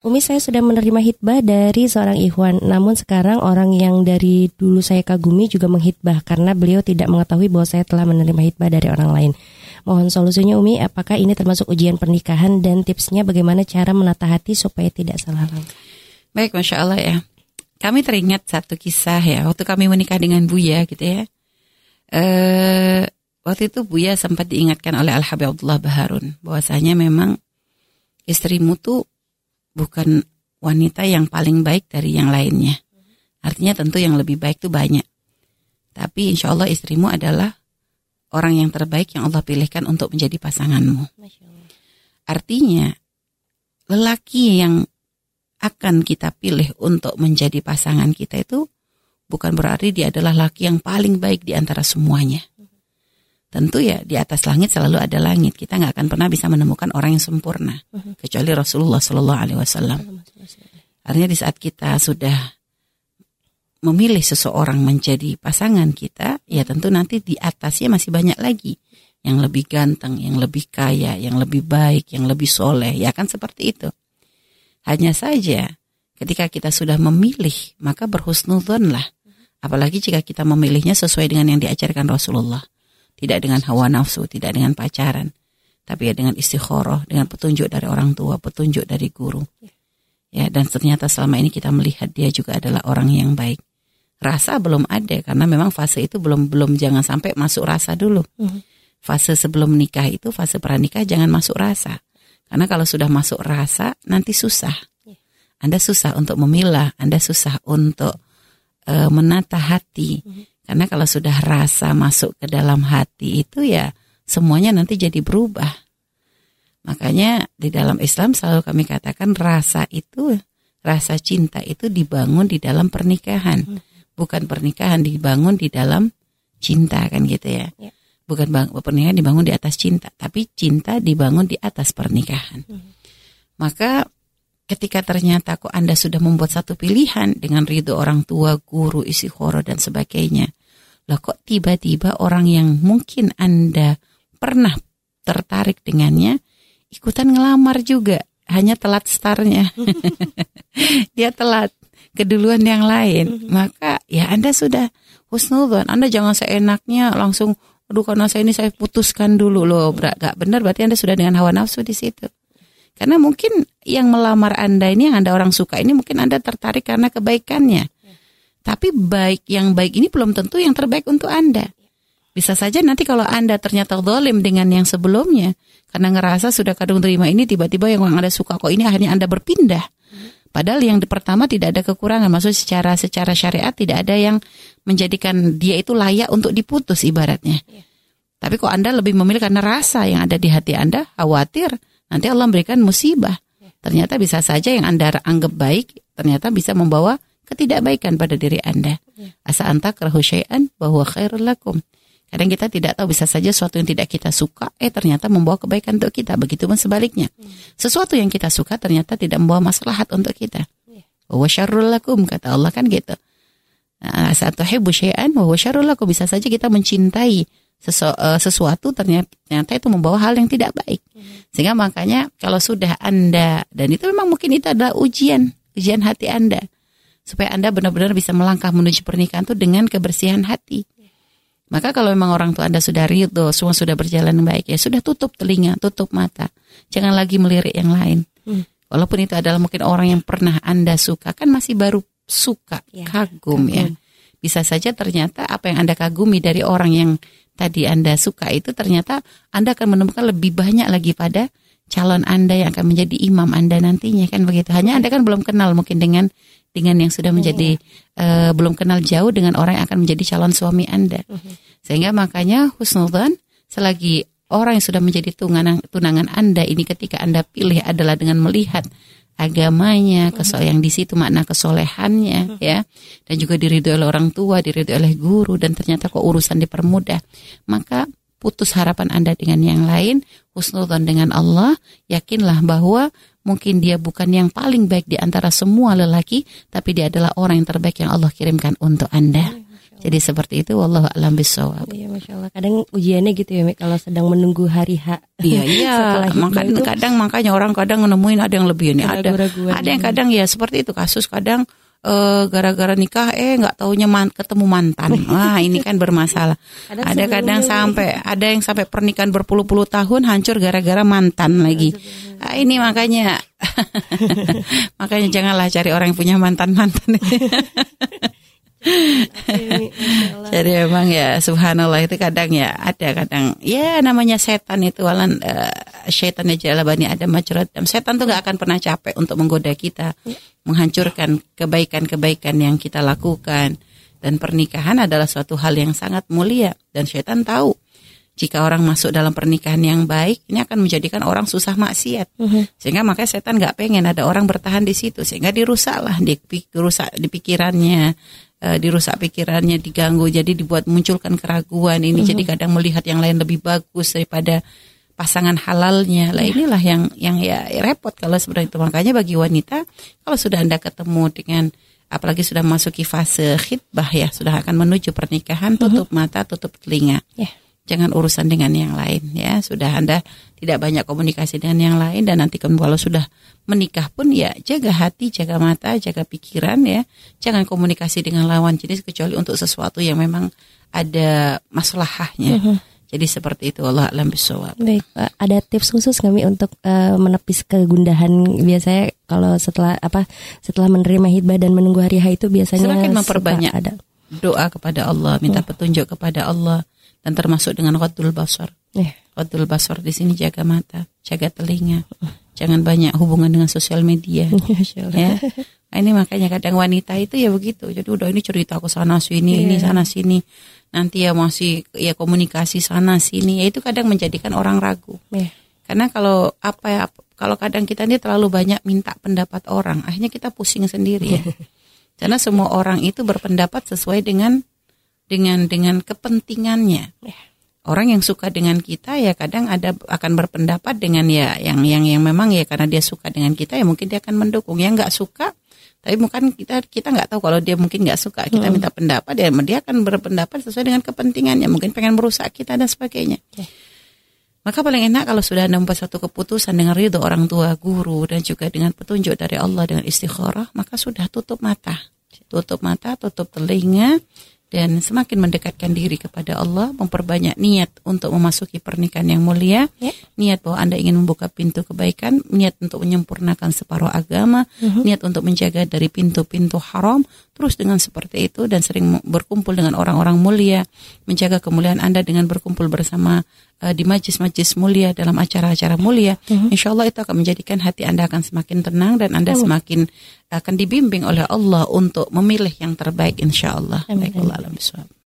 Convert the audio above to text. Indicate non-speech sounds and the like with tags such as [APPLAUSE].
Umi saya sudah menerima hitbah dari seorang ikhwan, namun sekarang orang yang dari dulu saya kagumi juga menghitbah karena beliau tidak mengetahui bahwa saya telah menerima hitbah dari orang lain. Mohon solusinya Umi, apakah ini termasuk ujian pernikahan dan tipsnya bagaimana cara menata hati supaya tidak salah langkah? Baik, Masya Allah ya. Kami teringat satu kisah ya, waktu kami menikah dengan Buya gitu ya. Eh, waktu itu Buya sempat diingatkan oleh Al-Habib Abdullah Baharun, bahwasanya memang istrimu tuh bukan wanita yang paling baik dari yang lainnya. Artinya tentu yang lebih baik itu banyak. Tapi insya Allah istrimu adalah orang yang terbaik yang Allah pilihkan untuk menjadi pasanganmu. Artinya lelaki yang akan kita pilih untuk menjadi pasangan kita itu bukan berarti dia adalah laki yang paling baik di antara semuanya. Tentu ya di atas langit selalu ada langit. Kita nggak akan pernah bisa menemukan orang yang sempurna uh-huh. kecuali Rasulullah Shallallahu Alaihi Wasallam. Artinya di saat kita sudah memilih seseorang menjadi pasangan kita, ya tentu nanti di atasnya masih banyak lagi yang lebih ganteng, yang lebih kaya, yang lebih baik, yang lebih soleh, ya kan seperti itu. Hanya saja ketika kita sudah memilih, maka berhusnudzon lah. Apalagi jika kita memilihnya sesuai dengan yang diajarkan Rasulullah. Tidak dengan hawa nafsu, tidak dengan pacaran. Tapi ya dengan istiqoroh, dengan petunjuk dari orang tua, petunjuk dari guru. Ya, dan ternyata selama ini kita melihat dia juga adalah orang yang baik. Rasa belum ada karena memang fase itu belum belum jangan sampai masuk rasa dulu. Mm-hmm. Fase sebelum nikah itu fase pranikah jangan masuk rasa. Karena kalau sudah masuk rasa nanti susah. Ya. Anda susah untuk memilah, Anda susah untuk uh, menata hati. Mm-hmm. Karena kalau sudah rasa masuk ke dalam hati itu ya semuanya nanti jadi berubah. Makanya di dalam Islam selalu kami katakan rasa itu, rasa cinta itu dibangun di dalam pernikahan. Hmm. Bukan pernikahan dibangun di dalam cinta kan gitu ya. ya. Bukan bang, pernikahan dibangun di atas cinta, tapi cinta dibangun di atas pernikahan. Hmm. Maka ketika ternyata kok Anda sudah membuat satu pilihan dengan ridho orang tua, guru, isi khoro dan sebagainya, lah kok tiba-tiba orang yang mungkin Anda pernah tertarik dengannya ikutan ngelamar juga, hanya telat startnya. [LAUGHS] Dia telat keduluan yang lain. Mm-hmm. Maka ya Anda sudah husnudzon. Anda jangan seenaknya langsung aduh karena saya ini saya putuskan dulu loh. Gak benar berarti Anda sudah dengan hawa nafsu di situ. Karena mungkin yang melamar Anda ini yang Anda orang suka ini mungkin Anda tertarik karena kebaikannya. Tapi baik yang baik ini belum tentu yang terbaik untuk Anda. Bisa saja nanti kalau Anda ternyata dolim dengan yang sebelumnya, karena ngerasa sudah kadung terima ini, tiba-tiba yang Anda suka kok ini akhirnya Anda berpindah. Padahal yang pertama tidak ada kekurangan, maksud secara secara syariat tidak ada yang menjadikan dia itu layak untuk diputus ibaratnya. Tapi kok Anda lebih memilih karena rasa yang ada di hati Anda, khawatir nanti Allah memberikan musibah. Ternyata bisa saja yang Anda anggap baik, ternyata bisa membawa ketidakbaikan pada diri Anda. Ya. Asa anta syai'an bahwa khairul lakum. Kadang kita tidak tahu bisa saja sesuatu yang tidak kita suka eh ternyata membawa kebaikan untuk kita. Begitu pun sebaliknya. Ya. Sesuatu yang kita suka ternyata tidak membawa maslahat untuk kita. Ya. Wa syarrul lakum kata Allah kan gitu. Nah, saat tuhibbu syai'an wa syarrul lakum bisa saja kita mencintai sesu, uh, sesuatu ternyata, ternyata itu membawa hal yang tidak baik. Sehingga makanya kalau sudah Anda dan itu memang mungkin itu adalah ujian, ujian hati Anda supaya Anda benar-benar bisa melangkah menuju pernikahan itu dengan kebersihan hati. Maka kalau memang orang tua Anda sudah ridho, semua sudah berjalan baik, ya sudah tutup telinga, tutup mata. Jangan lagi melirik yang lain. Hmm. Walaupun itu adalah mungkin orang yang pernah Anda suka, kan masih baru suka, ya, kagum, kagum ya. Bisa saja ternyata apa yang Anda kagumi dari orang yang tadi Anda suka itu ternyata Anda akan menemukan lebih banyak lagi pada calon Anda yang akan menjadi imam Anda nantinya kan begitu. Hanya Anda kan belum kenal mungkin dengan dengan yang sudah menjadi uh, belum kenal jauh dengan orang yang akan menjadi calon suami Anda. Uh-huh. Sehingga makanya husnudzan selagi orang yang sudah menjadi tunangan tunangan Anda ini ketika Anda pilih adalah dengan melihat agamanya, uh-huh. kesol yang di situ makna kesolehannya uh-huh. ya dan juga diridhoi oleh orang tua, diridhoi oleh guru dan ternyata kok urusan dipermudah. Maka putus harapan Anda dengan yang lain, husnudzan dengan Allah, yakinlah bahwa Mungkin dia bukan yang paling baik di antara semua lelaki, tapi dia adalah orang yang terbaik yang Allah kirimkan untuk Anda. Jadi seperti itu wallahu alam bisawab. Iya, masya Allah. Kadang ujiannya gitu ya, Mi, kalau sedang menunggu hari H. Iya [LAUGHS] iya. Maka, itu, kadang makanya orang kadang nemuin ada yang lebih ini ada. Ada yang kadang ya seperti itu kasus kadang uh, gara-gara nikah eh nggak taunya man, ketemu mantan. [LAUGHS] Wah, ini kan bermasalah. ada, ada kadang sampai ada yang sampai pernikahan berpuluh-puluh tahun hancur gara-gara mantan lagi. Nah, ini makanya [LAUGHS] makanya janganlah cari orang yang punya mantan-mantan. Jadi memang ya subhanallah itu kadang ya ada kadang ya namanya setan itu walan uh, syaitan aja bani ada dan Setan tuh gak akan pernah capek untuk menggoda kita, ya. menghancurkan kebaikan-kebaikan yang kita lakukan. Dan pernikahan adalah suatu hal yang sangat mulia dan syaitan tahu jika orang masuk dalam pernikahan yang baik ini akan menjadikan orang susah maksiat uh-huh. sehingga makanya setan nggak pengen ada orang bertahan di situ sehingga dirusaklah dirusak di pikirannya uh, dirusak pikirannya, diganggu, jadi dibuat munculkan keraguan ini. Mm -hmm. Jadi kadang melihat yang lain lebih bagus daripada pasangan halalnya. Lah iya. inilah yang yang ya repot kalau sebenarnya itu. Makanya bagi wanita kalau sudah Anda ketemu dengan apalagi sudah masuki fase khidbah ya, sudah akan menuju pernikahan, tutup mm -hmm. mata, tutup telinga. Yeah jangan urusan dengan yang lain ya sudah anda tidak banyak komunikasi dengan yang lain dan nanti kalau sudah menikah pun ya jaga hati jaga mata jaga pikiran ya jangan komunikasi dengan lawan jenis kecuali untuk sesuatu yang memang ada masalahnya uh mhm. -huh. Jadi seperti itu Allah alam bisawab. Baik, Pak. Ada tips khusus kami untuk uh, menepis kegundahan biasanya kalau setelah apa setelah menerima hibah dan menunggu hari H itu biasanya semakin memperbanyak ada doa kepada Allah, minta uh. petunjuk kepada Allah dan termasuk dengan wadul basar. Yeah. Wadul basar di sini jaga mata, jaga telinga. Jangan banyak hubungan dengan sosial media. [LAUGHS] ya. Nah, ini makanya kadang wanita itu ya begitu. Jadi udah ini cerita aku sana sini, yeah. ini iya. sana sini. Nanti ya masih ya komunikasi sana sini. Ya itu kadang menjadikan orang ragu. Yeah. Karena kalau apa ya kalau kadang kita ini terlalu banyak minta pendapat orang, akhirnya kita pusing sendiri ya. [LAUGHS] Karena semua orang itu berpendapat sesuai dengan dengan dengan kepentingannya. Ya. Orang yang suka dengan kita ya kadang ada akan berpendapat dengan ya yang yang yang memang ya karena dia suka dengan kita ya mungkin dia akan mendukung. Yang nggak suka tapi mungkin kita kita nggak tahu kalau dia mungkin nggak suka kita hmm. minta pendapat ya dia akan berpendapat sesuai dengan kepentingannya mungkin pengen merusak kita dan sebagainya ya. maka paling enak kalau sudah ada membuat satu keputusan dengan ridho orang tua guru dan juga dengan petunjuk dari Allah dengan istikharah maka sudah tutup mata tutup mata tutup telinga dan semakin mendekatkan diri kepada Allah, memperbanyak niat untuk memasuki pernikahan yang mulia, yeah. niat bahwa Anda ingin membuka pintu kebaikan, niat untuk menyempurnakan separuh agama, uh-huh. niat untuk menjaga dari pintu-pintu haram, terus dengan seperti itu dan sering berkumpul dengan orang-orang mulia, menjaga kemuliaan Anda dengan berkumpul bersama uh, di majlis-majlis mulia dalam acara-acara mulia, uh-huh. insya Allah itu akan menjadikan hati Anda akan semakin tenang dan Anda semakin akan dibimbing oleh Allah untuk memilih yang terbaik insya Allah. Amin. Baik Allah alam